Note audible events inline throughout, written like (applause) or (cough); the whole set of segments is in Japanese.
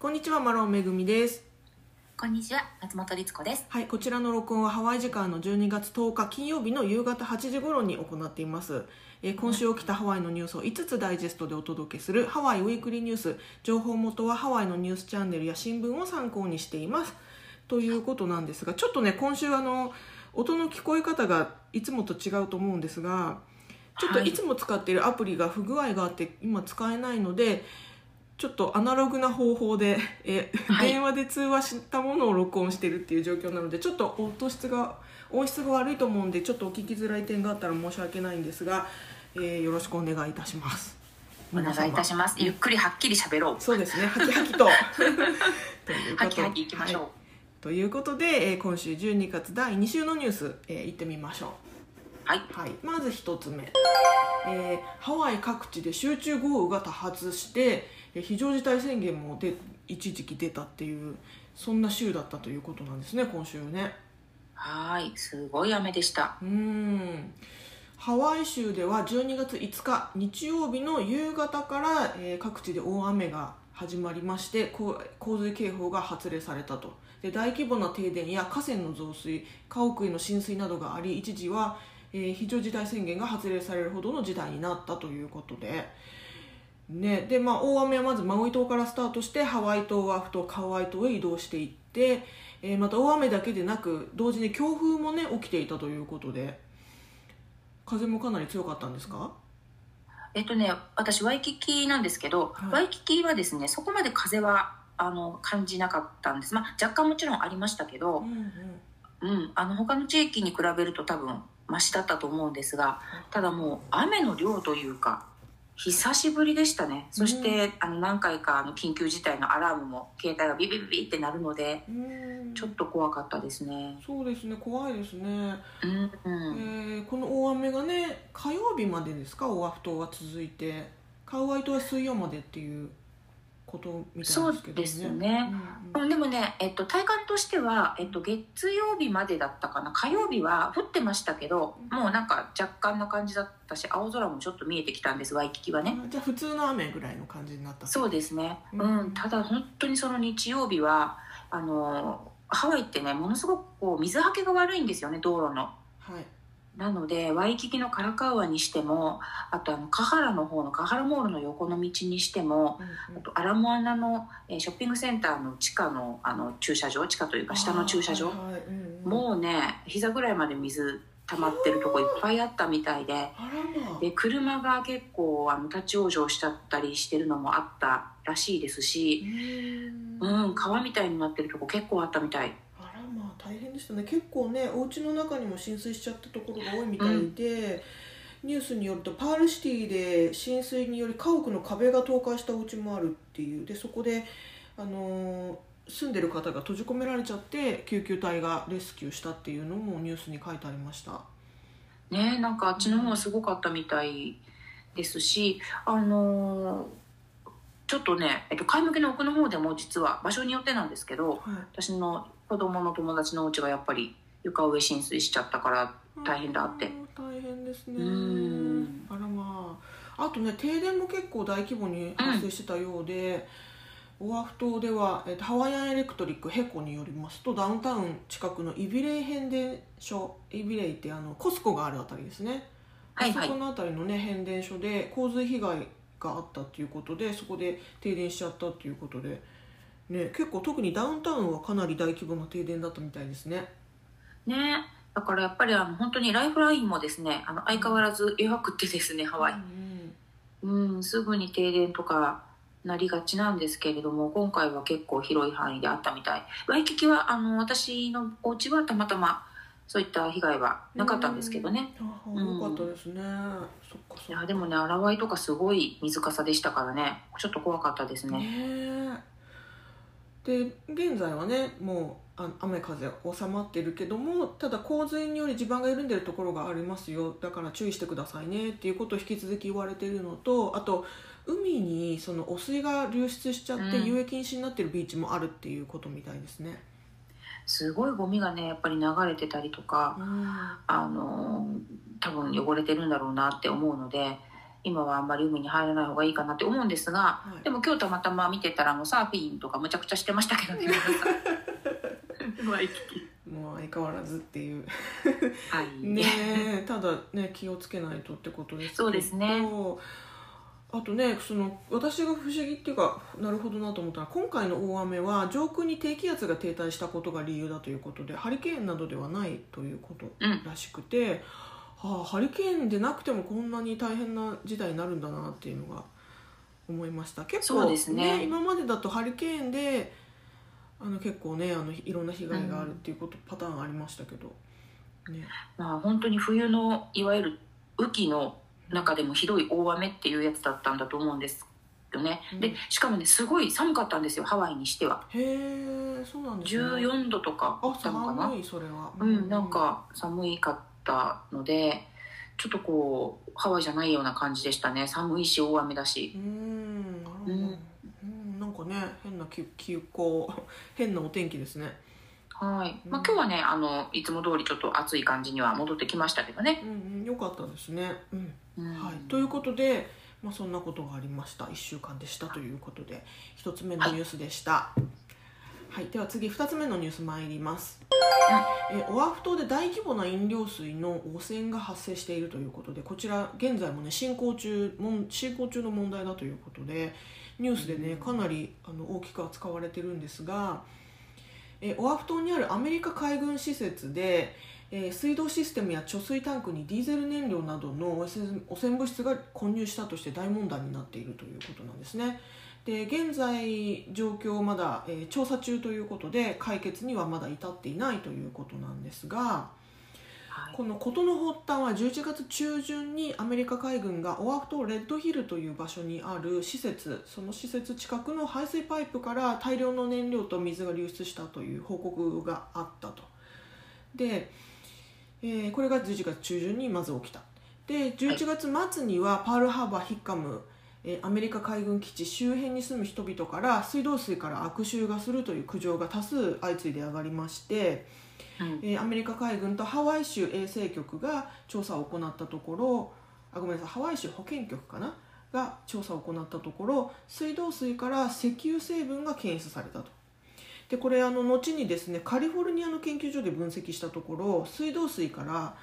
こんにちは、マロンめぐみです。こんにちは、松本律子です。はい、こちらの録音はハワイ時間の12月10日金曜日の夕方8時頃に行っています。えー今週起きたハワイのニュースを5つダイジェストでお届けするハワイウィークリーニュース。情報元はハワイのニュースチャンネルや新聞を参考にしています。ということなんですが、ちょっとね、今週あの、音の聞こえ方がいつもと違うと思うんですが、ちょっといつも使っているアプリが不具合があって今使えないので、ちょっとアナログな方法で、えはい。電話で通話したものを録音してるっていう状況なのでちょっと音質が音質が悪いと思うんでちょっとお聞きづらい点があったら申し訳ないんですが、えーよろしくお願いいたします。お願いいたします。ゆっくりはっきり喋ろう。そうですね。はきはきと。(laughs) ということ。はきはきいきましょう。はい。ということで、えー今週12月第2週のニュース、えー、行ってみましょうはい。はい、まず一つ目、えーハワイ各地で集中豪雨が多発してえー非常事態宣言もで一時期出たっていうそんな週だったということなんですね今週ねはーい。すごい雨でした。うーんハワイ州では12月5日日曜日の夕方から、えー各地で大雨が始まりましてこう洪水警報が発令されたとで大規模な停電や河川の増水家屋への浸水などがあり一時は、えー非常事態宣言が発令されるほどの事態になったということで。ね、でまあ大雨はまずマウイ島からスタートしてハワイ島ワフ島カウアイ島へ移動していって、えーまた大雨だけでなく同時に強風もね起きていたということで風もかなり強かったんですか？えっとね、私ワイキキなんですけど、はいワイキキはですね、そこまで風はあの感じなかったんです。まあ若干もちろんありましたけど、うん、あの他の地域に比べると多分マシだったと思うんですが、ただもう雨の量というか。久しぶりでしたね。そして、あの何回かあの緊急事態のアラームも携帯がビビビビってなるので、うんちょっと怖かったですね。そうですね怖いですね、うん、うん、ーこの大雨がね火曜日までですかオアフ島は続いてカウアイ島は水曜までっていうことみたいそうですけどねですね。うんうん。でもね、えっと、体感としては、えっと、月曜日までだったかな。火曜日は降ってましたけどもうなんか若干な感じだったし青空もちょっと見えてきたんですワイキキはね。あじゃあ普通の雨ぐらいの感じになった。そうですね、ううん。んただ本当にその日曜日はあのハワイってねものすごくこう水はけが悪いんですよね道路の。はいなのでワイキキのカラカウアにしてもあとあのカハラの方のカハラモールの横の道にしてもうんうん。あとアラモアナの、えーショッピングセンターの地下のあの駐車場地下というか下の駐車場、はいはいうんうん。もうね膝ぐらいまで水溜まってるとこいっぱいあったみたいでで車が結構あの立ち往生しちゃったりしてるのもあ。ったらしいですし、ううん、川みたいになってるとこ結構あったみたい。大変でしたね。結構ねお家の中にも浸水しちゃったところが多いみたいで、ニュースによるとパールシティで浸水により家屋の壁が倒壊したお家もあるっていう。でそこで、あのー住んでる方が閉じ込められちゃって救急隊がレスキューしたっていうのもニュースに書いてありました。ねなんかあっちの方はすごかったみたいですし、あのーちょっとね、えっと、買い向けの奥の方でも実は場所によってなんですけどはい。私の子供の友達のお家がやっぱり床上浸水しちゃったから大変だって。大変ですね。うん。あらまあ。あとね停電も結構大規模に発生してたようで、オアフ島では、えっとハワイアンエレクトリックヘコによりますとダウンタウン近くのイビレイ変電所イビレイってあのコスコがあるあたりですね、はいはい。あそこのあたりのね変電所で洪水被害があったっていうことでそこで停電しちゃったっていうことでね結構特にダウンタウンはかなり大規模な停電だったみたいですね。ねだからやっぱりあの本当にライフラインもですねあの相変わらず弱くてですねハワイ。うんうん。うんすぐに停電とかなりがちなんですけれども今回は結構広い範囲であったみたい。ワイキキはあの私のお家はたまたまそういった被害はなかったんですけどね。ああよかったですね、そっかそっか。いやでもね洗わいとかすごい水かさでしたからね。ちょっと怖かったですね。ねえで現在はねもうあ雨風収まってるけどもただ洪水により地盤が緩んでるところがありますよ。だから注意してくださいねっていうことを引き続き言われてるのとあと海にその汚水が流出しちゃってうん。遊泳禁止になってるビーチもあるっていうことみたいですね。すごいゴミがねやっぱり流れてたりとかうん。あの多分汚れてるんだろうなって思うので今はあんまり海に入らない方がいいかなって思うんですが、はい、でも今日たまたま見てたらもうサーフィンとかむちゃくちゃしてましたけどね。(laughs) もう相変わらずっていう。はい、ねただね気をつけないとってことですけど。そうですね。あとねその私が不思議っていうかなるほどなと思ったら今回の大雨は上空に低気圧が停滞したことが理由だということでハリケーンなどではないということらしくて、うん、はあ、ハリケーンでなくてもこんなに大変な事態になるんだなっていうのが思いました。結構ね、ね、今までだとハリケーンであの結構ねあのいろんな被害があるっていうこと、うん、パターンありましたけど、ね、まあ本当に冬のいわゆる雨季の中でもひどい大雨っていうやつだったんだと思うんですよね、うん、でしかもねすごい寒かったんですよハワイにしては。へえそうなんですね。14度とかあったのかな。寒いそれは。うん、なんか寒いかったのでちょっとこうハワイじゃないような感じでしたね。寒いし大雨だし。うん。うん。なんかね変な気気候 (laughs) 変なお天気ですね。はい、まあ、今日はねあのいつも通りちょっと暑い感じには戻ってきましたけどね。うん、うん、よかったですね。うん、うん、はい、ということで、まあ、そんなことがありました。1週間でしたということで1つ目のニュースでした。はいはい、では次2つ目のニュース参ります、うん、えオアフ島で大規模な飲料水の汚染が発生しているということでこちら現在もね進行中もん進行中の問題だということでニュースでねかなりあの大きく扱われてるんですがえオアフ島にあるアメリカ海軍施設で、えー、水道システムや貯水タンクにディーゼル燃料などの汚染物質が混入したとして大問題になっているということなんですね。で現在状況まだ、えー、調査中ということで解決にはまだ至っていないということなんですがこの事の発端は11月中旬にアメリカ海軍がオアフ島レッドヒルという場所にある施設その施設近くの排水パイプから大量の燃料と水が流出したという報告があったと。で、えー、これが11月中旬にまず起きた。で11月末にはパールハーバーヒッカムアメリカ海軍基地周辺に住む人々から水道水から悪臭がするという苦情が多数相次いで上がりましてえー、アメリカ海軍とハワイ州衛生局が調査を行ったところあごめんなさいハワイ州保健局かな？が調査を行ったところ水道水から石油成分が検出されたと。でこれあの後にですねカリフォルニアの研究所で分析したところ水道水から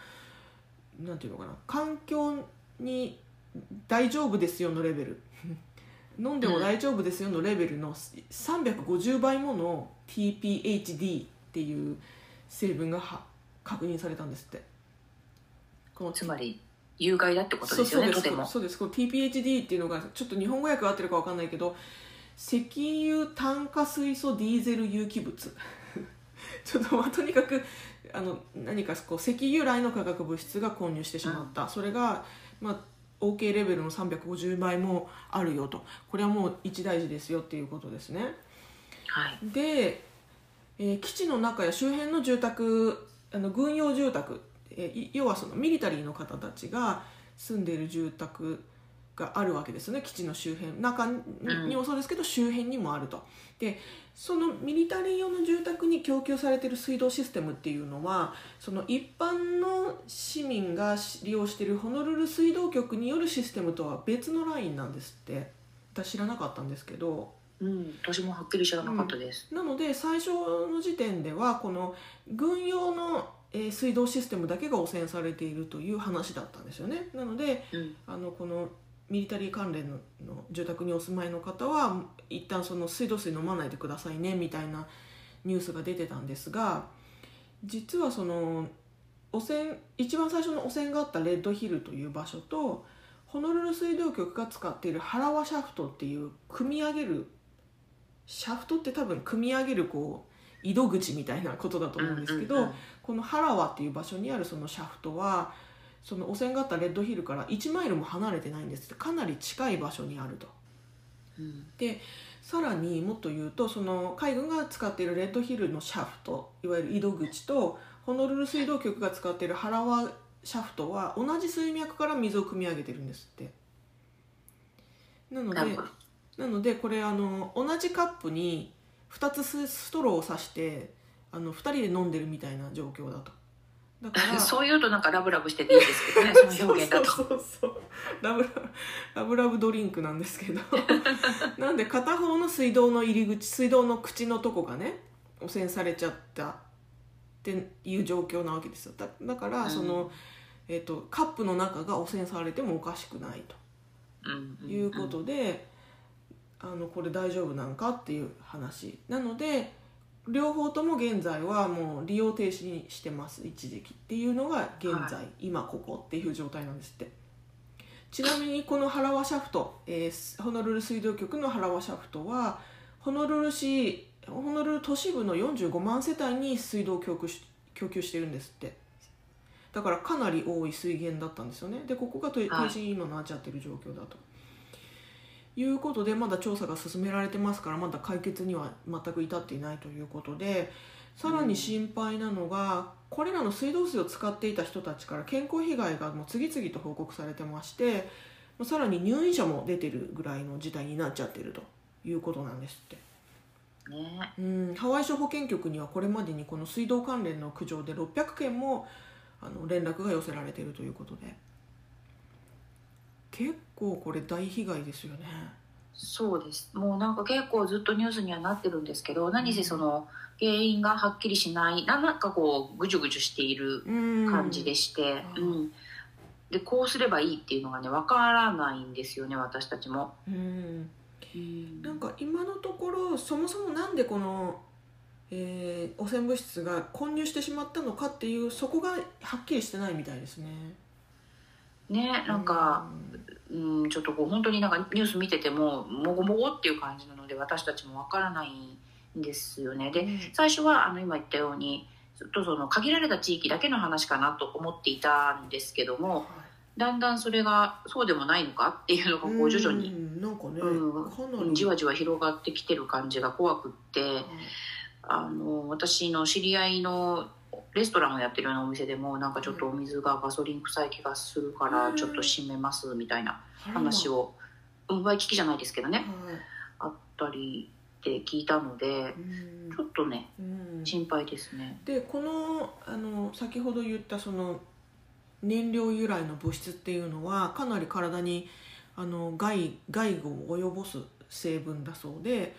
なんていうのかな環境に大丈夫ですよのレベル。(laughs) 飲んでも大丈夫ですよのレベルの350倍もの TPHD っていう成分がは確認されたんですって。このつまり有害だってことですよねとても。そうです。この TPHD っていうのがちょっと日本語訳合ってるか分かんないけど石油炭化水素ディーゼル有機物。(laughs) ちょっとまあとにかくあの何かこう石油由来の化学物質が混入してしまった、うん、それが、まあ、OK レベルの350倍もあるよとこれはもう一大事ですよっていうことですね。はい、でえー、基地の中や周辺の住宅あの軍用住宅、えー、要はそのミリタリーの方たちが住んでいる住宅があるわけですね基地の周辺中にもそうですけど、周辺にもあると。でそのミリタリー用の住宅に供給されている水道システムっていうのはその一般の市民が利用しているホノルル水道局によるシステムとは別のラインなんですって。私知らなかったんですけど。うん、私もはっきり知らなかったです、うん、なので最初の時点ではこの軍用の、えー、水道システムだけが汚染されているという話だったんですよね。なので、うん、あのこのミリタリー関連の住宅にお住まいの方は一旦その水道水飲まないでくださいねみたいなニュースが出てたんですが実はその汚染一番最初の汚染があったレッドヒルという場所とホノルル水道局が使っているハラワシャフトっていう組み上げるシャフトって多分組み上げるこう井戸口みたいなことだと思うんですけど、このハラワっていう場所にあるそのシャフトはその汚染があったレッドヒルから1マイルも離れてないんですかなり近い場所にあると。うん、でさらにもっと言うとその海軍が使っているレッドヒルのシャフトいわゆる井戸口とホノルル水道局が使っているハラワシャフトは同じ水脈から水を汲み上げてるんですって。なのでなのでこれあの同じカップに2つストローを刺してあの2人で飲んでるみたいな状況だとだからそういうとなんかラブラブしてていいですけどね (laughs) その表現だと。そうそうラブラブラブドリンクなんですけど。(laughs) なんで片方の水道の入り口水道の口のとこがね汚染されちゃったっていう状況なわけですよ。だだからその、うん、えーと、カップの中が汚染されてもおかしくないと、いうことであのこれ大丈夫なんかっていう話。なので両方とも現在はもう利用停止にしてます一時期っていうのが現在、はい、今ここっていう状態なんですって。ちなみにこの原和シャフト、えー、ホノルル水道局の原和シャフトはホノルル市ホノルル都市部の45万世帯に水道を供給し供給してるんですって。だからかなり多い水源だったんですよね。でここが停止に今なっちゃってる状況だと。いうことでまだ調査が進められてますからまだ解決には全く至っていないということでさらに心配なのが、これらの水道水を使っていた人たちから健康被害がもう次々と報告されてましてさらに入院者も出てるぐらいの事態になっちゃってるということなんですって。ね、うんハワイ州保健局にはこれまでにこの水道関連の苦情で600件もあの連絡が寄せられているということで。結構これ大被害ですよね。そうです。もうなんか結構ずっとニュースにはなってるんですけど何せその原因がはっきりしない。なんかこうぐじゅぐじゅしている感じでして、うん、うん、でこうすればいいっていうのがね分からないんですよね私たちも。うん。なんか今のところそもそもなんでこの、えー、汚染物質が混入してしまったのかっていうそこがはっきりしてないみたいですね。ねなんか、うん、ちょっとこう本当になんかニュース見ててももごもごっていう感じなので私たちもわからないんですよね。で、うん、最初はあの今言ったようにずっとその限られた地域だけの話かなと思っていたんですけども、はい、だんだんそれがそうでもないのかっていうのがこう徐々に、んなんかね、うん、じわじわ広がってきてる感じが怖くって、あの私の知り合いのレストランをやってるようなお店でもなんかちょっとお水がガソリン臭い気がするからちょっと閉めますみたいな話を。うんわい聞きじゃないですけどね、あったりって聞いたのでちょっとね心配ですね。でこのあの先ほど言ったその燃料由来の物質っていうのはかなり体にあの害害を及ぼす成分だそうで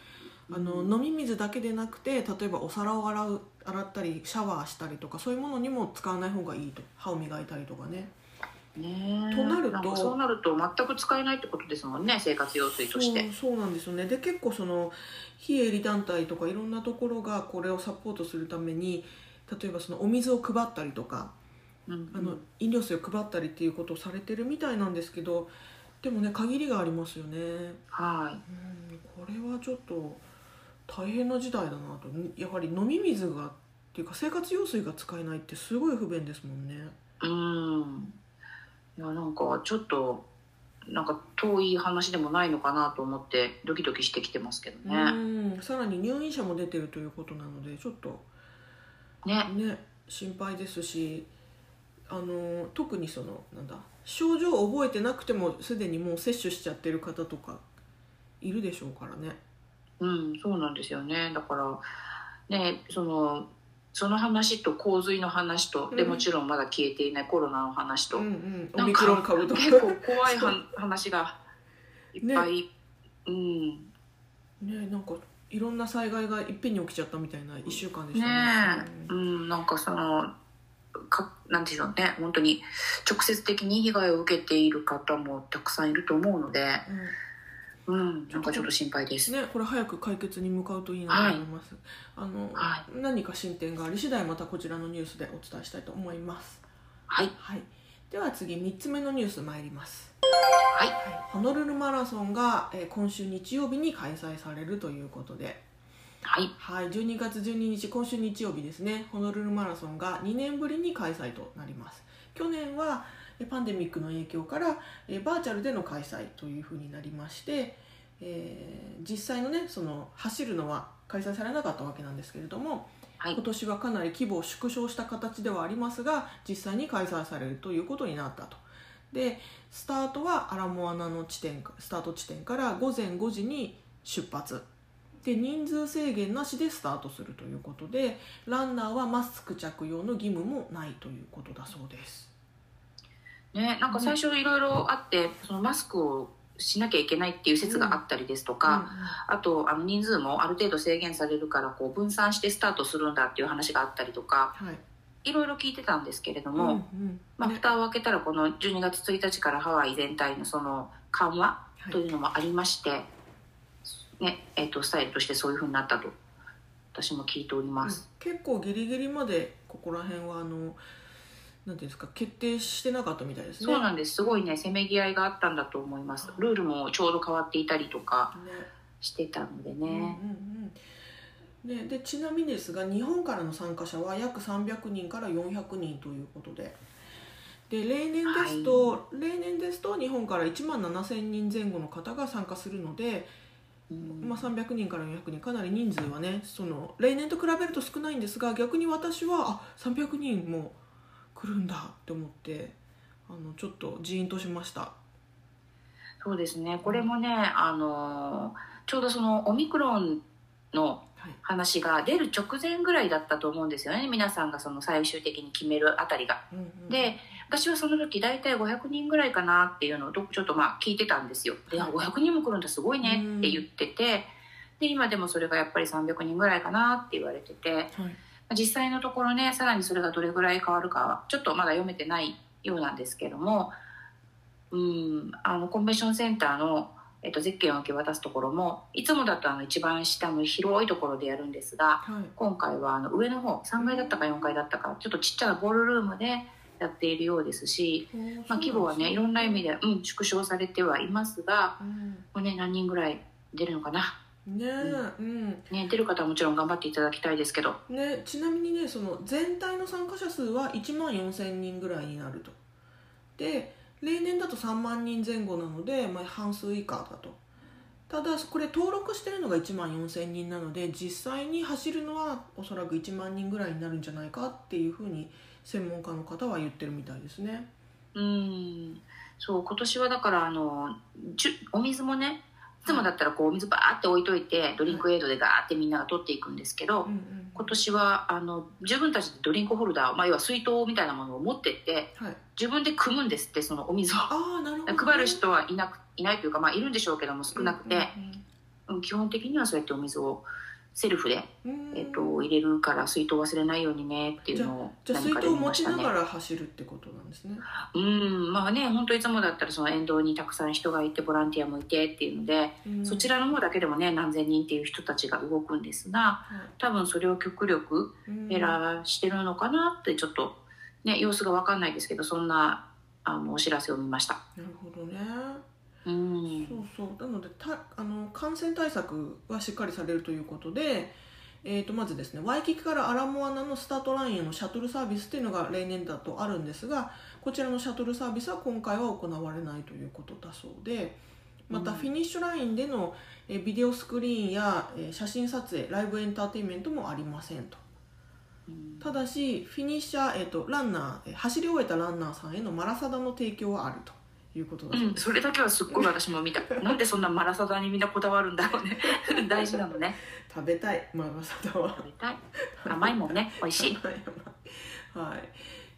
あの、飲み水だけでなくて例えばお皿を洗う洗ったりシャワーしたりとかそういうものにも使わない方がいいと。歯を磨いたりとかね。ねとなるとそうなると全く使えないってことですもんね生活用水として。そうなんですよね。で結構その非営利団体とかいろんなところがこれをサポートするために例えばそのお水を配ったりとか、うんうん、あの飲料水を配ったりっていうことをされてるみたいなんですけどでもね限りがありますよね。はい、うん、これはちょっと大変な時代だなと。やはり飲み水がっていうか生活用水が使えないってすごい不便ですもんね。うん。いやなんかちょっとなんか遠い話でもないのかなと思ってドキドキしてきてますけどね。うん。さらに入院者も出てるということなのでちょっとね。ね心配ですしあの特にそのなんだ症状を覚えてなくてもすでにもう接種しちゃってる方とかいるでしょうからねうんそうなんですよね。だからねそのその話と洪水の話と、うん、でもちろんまだ消えていないコロナの話と、うんうん、結構怖いは話が (laughs) いっぱい、ね、うん。ねなんかいろんな災害がいっぺんに起きちゃったみたいな1週間でしたね。ねうん、なんかそのかなんていうのね。本当に直接的に被害を受けている方もたくさんいると思うので。うんうん、なんかちょっと心配です。ね、これ早く解決に向かうといいなと思います。はい、あの、はい、何か進展があり次第またこちらのニュースでお伝えしたいと思います。はい。はい。では次三つ目のニュース参ります。はい。ホノルルマラソンが、えー、今週日曜日に開催されるということで。はい。はい、12月12日今週日曜日ですね。ホノルルマラソンが2年ぶりに開催となります。去年はパンデミックの影響からバーチャルでの開催というふうになりまして、えー、実際のねその走るのは開催されなかったわけなんですけれども、はい、今年はかなり規模を縮小した形ではありますが実際に開催されるということになったと。でスタートはアラモアナの地点スタート地点から午前5時に出発で人数制限なしでスタートするということでランナーはマスク着用の義務もないということだそうです。ね、なんか最初いろいろあって、そのマスクをしなきゃいけないっていう説があったりですとか、うんうん、あとあの人数もある程度制限されるからこう分散してスタートするんだっていう話があったりとか、はい、いろいろ聞いてたんですけれども、うんうん、まあ、蓋を開けたらこの12月1日からハワイ全体のその緩和というのもありまして、はい、ねえーと、スタイルとしてそういうふうになったと私も聞いております、うん、結構ギリギリまでここら辺はあのなんていうんですか決定してなかったみたいですね。そうなんです。すごいねせめぎ合いがあったんだと思います。ルールもちょうど変わっていたりとかしてたのでね、ねうんうんうん、でちなみにですが日本からの参加者は約300人から400人ということで。で例年ですと、はい、例年ですと日本から1万7000人前後の方が参加するので、うん、まあ、300人から400人かなり人数はねその例年と比べると少ないんですが逆に私はあ300人も来るんだって思ってあのちょっとジーンとしました。そうですね。これもねあのちょうどそのオミクロンの話が出る直前ぐらいだったと思うんですよね。皆さんがその最終的に決めるあたりが。うんうん、で私はその時大体500人ぐらいかなっていうのをちょっとまあ聞いてたんですよ。で500人も来るんだすごいねって言っててで今でもそれがやっぱり300人ぐらいかなって言われてて。はい実際のところねさらにそれがどれぐらい変わるかはちょっとまだ読めてないようなんですけどもうんあのコンベンションセンターの、えっと、ゼッケンを受け渡すところもいつもだとあの一番下の広いところでやるんですが、はい、今回はあの上の方3階だったか4階だったかちょっとちっちゃなボールルームでやっているようですし、まあ、規模はね。いろんな意味で、うん、縮小されてはいますが、うん、もうね、何人ぐらい出るのかなねうん、ね、出る方はもちろん頑張っていただきたいですけど、ね、ちなみにねその全体の参加者数は1万4000人ぐらいになると。で例年だと3万人前後なので、まあ、半数以下だと。ただこれ登録してるのが1万4000人なので実際に走るのはおそらく1万人ぐらいになるんじゃないかっていうふうに専門家の方は言ってるみたいですね。うん。そう今年はだからあのお水もねつもだったらこうお水バーって置いといてドリンクエイドでガーってみんなが取っていくんですけど、今年はあの自分たちでドリンクホルダー、まあ、要は水筒みたいなものを持ってって、はい、自分で汲むんですってそのお水を。あなるほど、ね、配る人はいなくいないというか、まあ、いるんでしょうけども少なくて、うん、うん、基本的にはそうやってお水をセルフで、えーと、入れるから水筒忘れないようにねっていうのをじゃあ水筒持ちながら走るってことなんですね。うんまあね本当いつもだったらその沿道にたくさん人がいてボランティアもいてっていうので、うん、そちらの方だけでもね何千人っていう人たちが動くんですが、多分それを極力減らしてるのかなってちょっとね様子が分かんない。ですけどそんなあのお知らせを見ました。なるほどねうん、そうそう。なのでたあの感染対策はしっかりされるということで、えー、とまずですねワイキキからアラモアナのスタートラインへのシャトルサービスっていうのが例年だとあるんですがこちらのシャトルサービスは今回は行われないということだそうでまたフィニッシュラインでのビデオスクリーンや写真撮影ライブエンターテインメントもありませんと。ただしフィニッシャー、えーとランナー走り終えたランナーさんへのマラサダの提供はあるということだそうん、それだけはすっごい私も見た。(laughs) なんでそんなマラサダにみんなこだわるんだろうね。(laughs) 大事なのね。食べたい。マラサダは。食べたい。甘いもんね。(laughs) 美味しい。はい。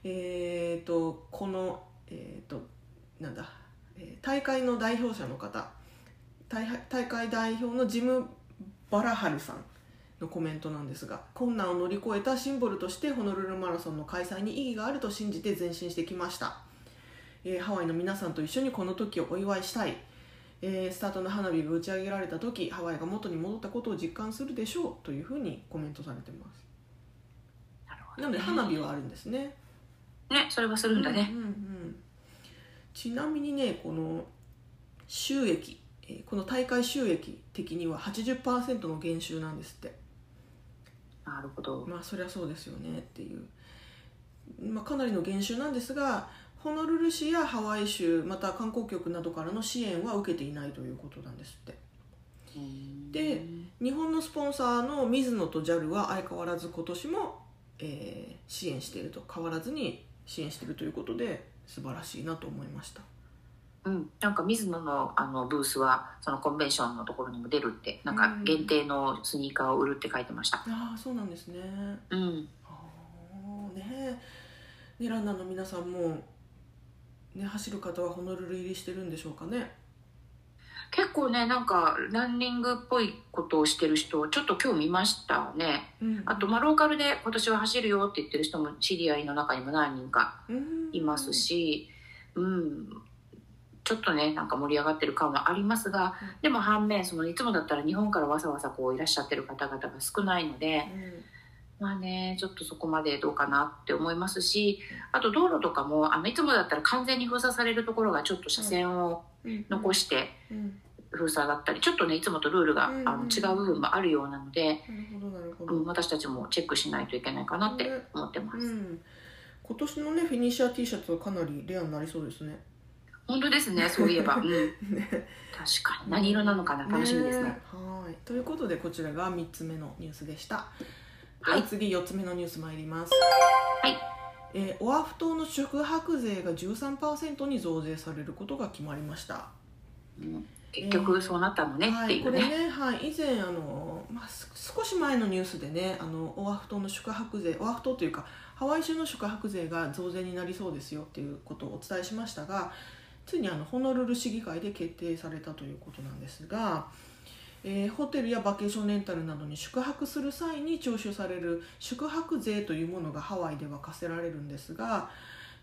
えっ、ー、とこのえっ、ー、となんだ、えー、大会の代表者の方。大大会代表のジム・バラハルさんのコメントなんですが困難を乗り越えたシンボルとしてホノルルマラソンの開催に意義があると信じて前進してきましたえー、ハワイの皆さんと一緒にこの時をお祝いしたい、えー、スタートの花火が打ち上げられた時ハワイが元に戻ったことを実感するでしょうというふうにコメントされてます。なるほど、ね、なので花火はあるんですね。ねそれはするんだね、うんうんうん、ちなみにねこの収益この大会収益的には80%の減収なんですって。なるほど。まあそりゃそうですよねっていう、まあ、かなりの減収なんですがホノルル市やハワイ州また観光局などからの支援は受けていないということなんですって。で日本のスポンサーのミズノと JAL は相変わらず今年も、えー、支援していると変わらずに支援しているということで素晴らしいなと思いました。うん、なんか水野のあのブースはそのコンベンションのところにも出るってなんか限定のスニーカーを売るって書いてました、うん、ああそうなんですね。うん。ねねランナーの皆さんもね走る方はホノルル入りしてるんでしょうかね。結構ねなんかランニングっぽいことをしてる人ちょっと今日見ましたね、うん、あとまあローカルで今年は走るよって言ってる人も知り合いの中にも何人かいますし、うん、うん、ちょっとねなんか盛り上がってる感はありますが、うん、でも反面そのいつもだったら日本からわざわざこういらっしゃってる方々が少ないので。まあね、ちょっとそこまでどうかなって思いますしあと道路とかもあのいつもだったら完全に封鎖されるところがちょっと車線を残して封鎖だったりちょっとねいつもとルールが、あの違う部分もあるようなので、うん、私たちもチェックしないといけないかなって思ってます、うん、今年のねフィニッシャー T シャツはかなりレアになりそうですね。本当ですねそういえば、うん。(laughs) ね、確かに。何色なのかな楽しみですね、ね、はい。ということでこちらが3つ目のニュースでしたはい、次4つ目のニュース参ります。はい。えー、オアフ島の宿泊税が13%に増税されることが決まりました。うん、結局そうなったのね、えー、っていうね。はい、これね、はい、以前あの、まあ、少し前のニュースでねあのオアフ島の宿泊税オアフ島というかハワイ州の宿泊税が増税になりそうですよっていうことをお伝えしましたがついにあのホノルル市議会で決定されたということなんですが。えー、ホテルやバケーションレンタルなどに宿泊する際に徴収される宿泊税というものがハワイでは課せられるんですが、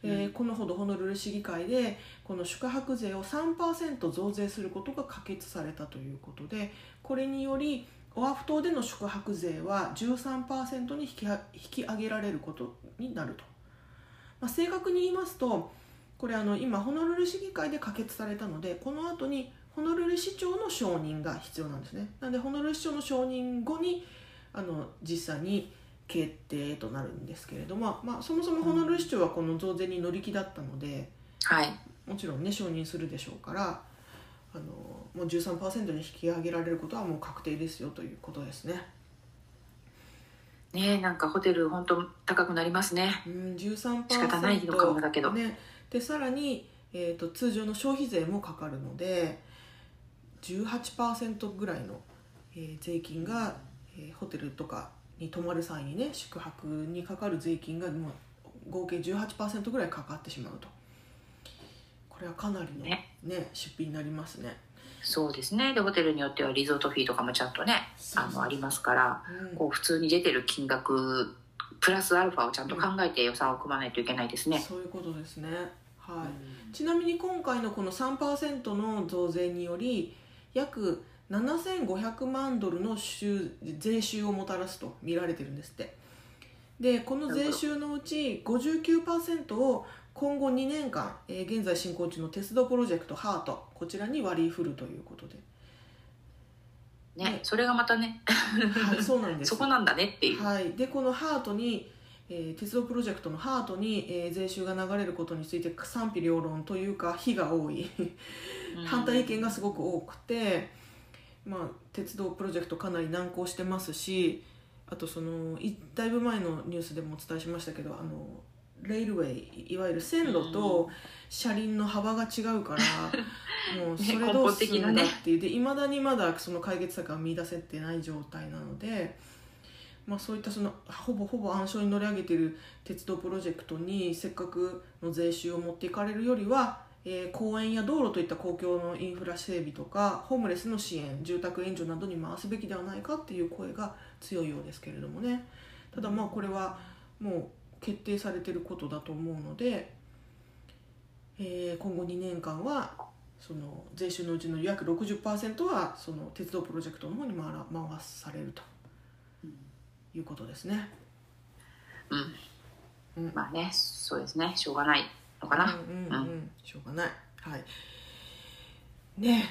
えー、このほどホノルル市議会でこの宿泊税を3%増税することが可決されたということでこれによりオアフ島での宿泊税は13%に引き引き上げられることになると、まあ、正確に言いますとこれあの今ホノルル市議会で可決されたのでこの後にホノルル市長の承認が必要なんですねなのでホノルル市長の承認後にあの実際に決定となるんですけれども、まあ、そもそもホノルル市長はこの増税に乗り気だったので、はい、もちろんね承認するでしょうからあのもう13%に引き上げられることはもう確定ですよということですね。ねなんかホテル本当高くなりますね。うん、13%仕方ないのかもだけど。ね、でさらに、えーと通常の消費税もかかるので18%ぐらいの、えー、税金が、えー、ホテルとかに泊まる際にね宿泊にかかる税金がもう合計18%ぐらいかかってしまうと。これはかなりのね、ね。出費になりますね。そうですね。でホテルによってはリゾートフィーとかもちゃんとねあのありますから、うん、こう普通に出てる金額プラスアルファをちゃんと考えて予算を組まないといけないですね、うん、そういうことですね。はい、うん、ちなみに今回のこの3%の増税により約7500万ドルの収税収をもたらすと見られてるんですって。でこの税収のうち59%を今後2年間、えー、現在進行中の鉄道プロジェクトハートこちらに割り振るということで。ね、ねそれがまたね。はいそうなんです。(laughs) そこなんだねっていう。はい。でこのハートにえー、鉄道プロジェクトのハートに、えー、税収が流れることについて賛否両論というか非が多い。反対意見がすごく多くて、まあ、鉄道プロジェクトかなり難航してますしあとそのだいぶ前のニュースでもお伝えしましたけどあのレールウェイいわゆる線路と車輪の幅が違うから、(laughs) もうそれどうするんだっていう。でいまだにまだその解決策が見出せてない状態なので。まあ、そういったそのほぼほぼ暗礁に乗り上げている鉄道プロジェクトにせっかくの税収を持っていかれるよりは、えー、公園や道路といった公共のインフラ整備とかホームレスの支援住宅援助などに回すべきではないかっていう声が強いようですけれどもねただまあこれはもう決定されてることだと思うので、えー、今後2年間はその税収のうちの約60%はその鉄道プロジェクトの方に回ら回されると。いうことですね。うん、うん、まあねそうですねしょうがないのかな。うんうん、うん、しょうがない。はい。ね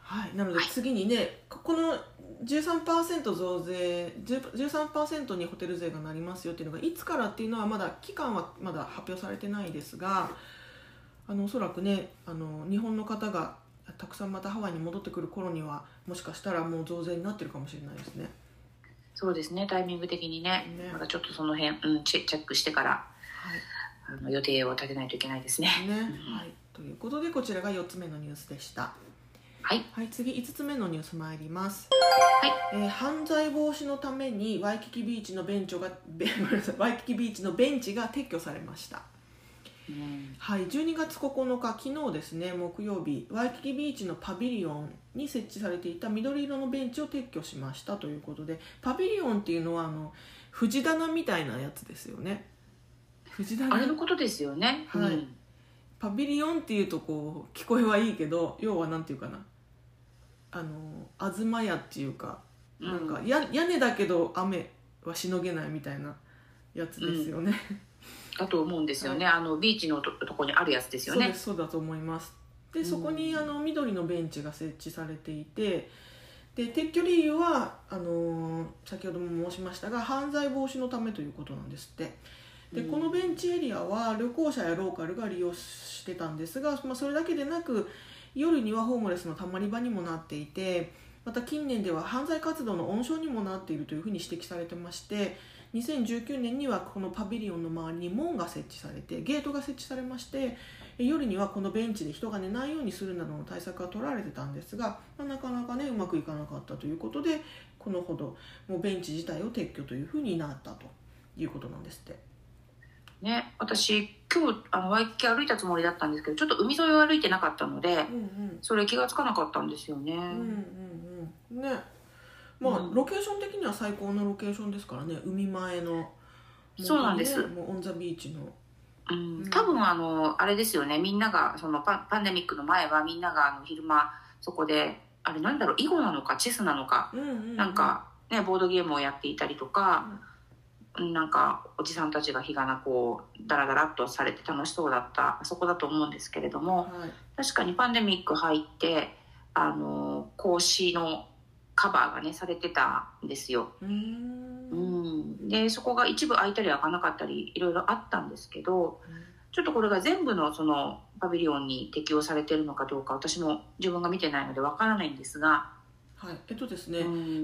はいなので次にね、はい、この13%増税13%にホテル税がなりますよっていうのがいつからっていうのはまだ期間はまだ発表されてないですがあのおそらくねあの日本の方がたくさんまたハワイに戻ってくる頃にはもしかしたらもう増税になってるかもしれないですね。そうですねタイミング的にね、ね、まだちょっとその辺、うん、チェチェックしてから、はい。あの予定を立てないといけないですね。ね、はい、ということでこちらが4つ目のニュースでした。はい、はい、次5つ目のニュース参ります、はい。えー、犯罪防止のためにワイキキビーチのベンチがワイキキビーチのベンチが撤去されました、うん、はい12月9日昨日ですね木曜日ワイキキビーチのパビリオンに設置されていた緑色のベンチを撤去しましたということでパビリオンっていうのはあの藤棚みたいなやつですよね。藤棚？あれのことですよね。はい、うん、パビリオンっていうとこう聞こえはいいけど要はなんていうかな。あの東屋っていうかなんかや屋根だけど雨はしのげないみたいなやつですよね、だと思うんですよね、はい、あのビーチのととこにあるやつですよね。そうだと思います。でそこにあの緑のベンチが設置されていてで撤去理由はあのー、先ほども申しましたが犯罪防止のためということなんですって。でこのベンチエリアは旅行者やローカルが利用してたんですが、まあ、それだけでなく夜にはホームレスのたまり場にもなっていてまた近年では犯罪活動の温床にもなっているというふうに指摘されてまして2019年にはこのパビリオンの周りに門が設置されてゲートが設置されまして夜にはこのベンチで人が寝ないようにするなどの対策が取られてたんですが、まあ、なかなかねうまくいかなかったということでこのほどもうベンチ自体を撤去というふうになったということなんですって。ね、私今日あのワイキキ歩いたつもりだったんですけどちょっと海沿いを歩いてなかったので、うんうん、それ気が付かなかったんですよね。うんうんうん、ねまあ、うん、ロケーション的には最高のロケーションですからね。海前の、ね、そうなんです。もうオン・ザ・ビーチの。うん、多分あのあれですよね。みんながそのパパンデミックの前はみんながあの昼間そこであれなんだろう囲碁なのかチェスなのか、うんうんうん、なんか、ね、ボードゲームをやっていたりとか。うん。なんかおじさんたちが日がなこうダラダラっとされて楽しそうだったあそこだと思うんですけれども、はい、確かにパンデミック入ってあの格子のカバーがねされてたんですよ。うん。でそこが一部開いたり開かなかったりいろいろあったんですけど、ちょっとこれが全部のそのパビリオンに適用されてるのかどうか私も自分が見てないのでわからないんですが。はい、えっとですね、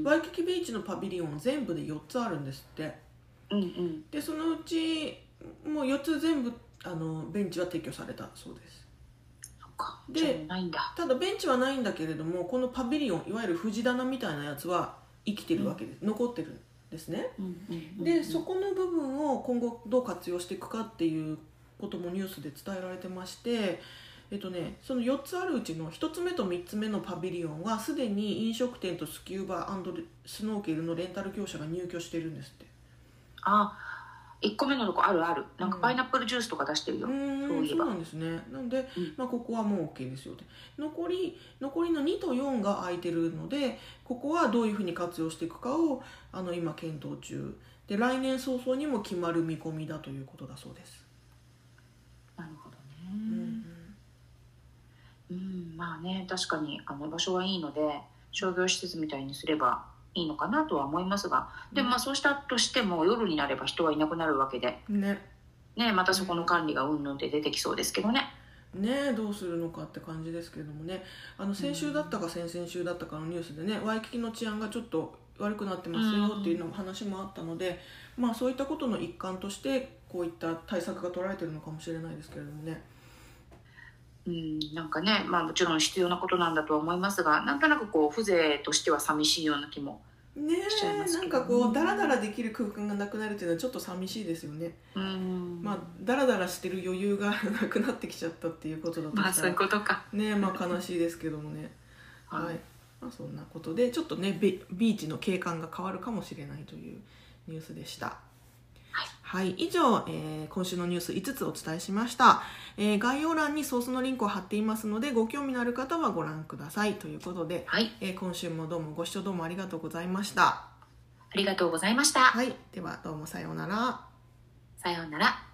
ワイキキビーチのパビリオン全部で4つあるんですって。うんうん、でそのうちもう4つ全部あのベンチは撤去されたそうですでただベンチはないんだけれどもこのパビリオンいわゆる藤棚みたいなやつは生きてるわけです、うん、残ってるんですね、でそこの部分を今後どう活用していくかっていうこともニュースで伝えられてましてえっとね、その4つあるうちの1つ目と3つ目のパビリオンはすでに飲食店とスキューバースノーケルのレンタル業者が入居してるんですって。あ1個目のとこあるある。なんかパイナップルジュースとか出してるよ、うん、そういえば。そうなんですね。なんで、うん、まあ、ここはもう OK ですよって残り残りの2と4が空いてるのでここはどういうふうに活用していくかをあの今検討中。で来年早々にも決まる見込みだということだそうです。なるほどね。うん、うん、まあね確かにあの場所はいいので商業施設みたいにすればいいのかなとは思いますがでもまあそうしたとしても夜になれば人はいなくなるわけで、ね。ね、またそこの管理がうんぬんで出てきそうですけどね。ねどうするのかって感じですけれどもね。あの先週だったか先々週だったかのニュースでね、ワイキキの治安がちょっと悪くなってますよっていうのも話もあったので、まあそういったことの一環としてこういった対策が取られてるのかもしれないですけれどもね。うん、なんかね、まあ、もちろん必要なことなんだとは思いますがなんとなくこう風情としては寂しいような気もねえなんかこうダラダラできる空間がなくなるっていうのはちょっと寂しいですよね。うんまあダラダラしてる余裕がなくなってきちゃったっていうことだとまあそういうことか。ねまあ悲しいですけどもね。(laughs) はい。まあそんなことでちょっとねビビーチの景観が変わるかもしれないというニュースでした。はい、以上、えー、今週のニュース5つお伝えしました、えー、概要欄にソースのリンクを貼っていますのでご興味のある方はご覧ください。ということで、はい、えー、今週もどうもご視聴どうもありがとうございました。ありがとうございました。はい。ではどうもさようなら。さようなら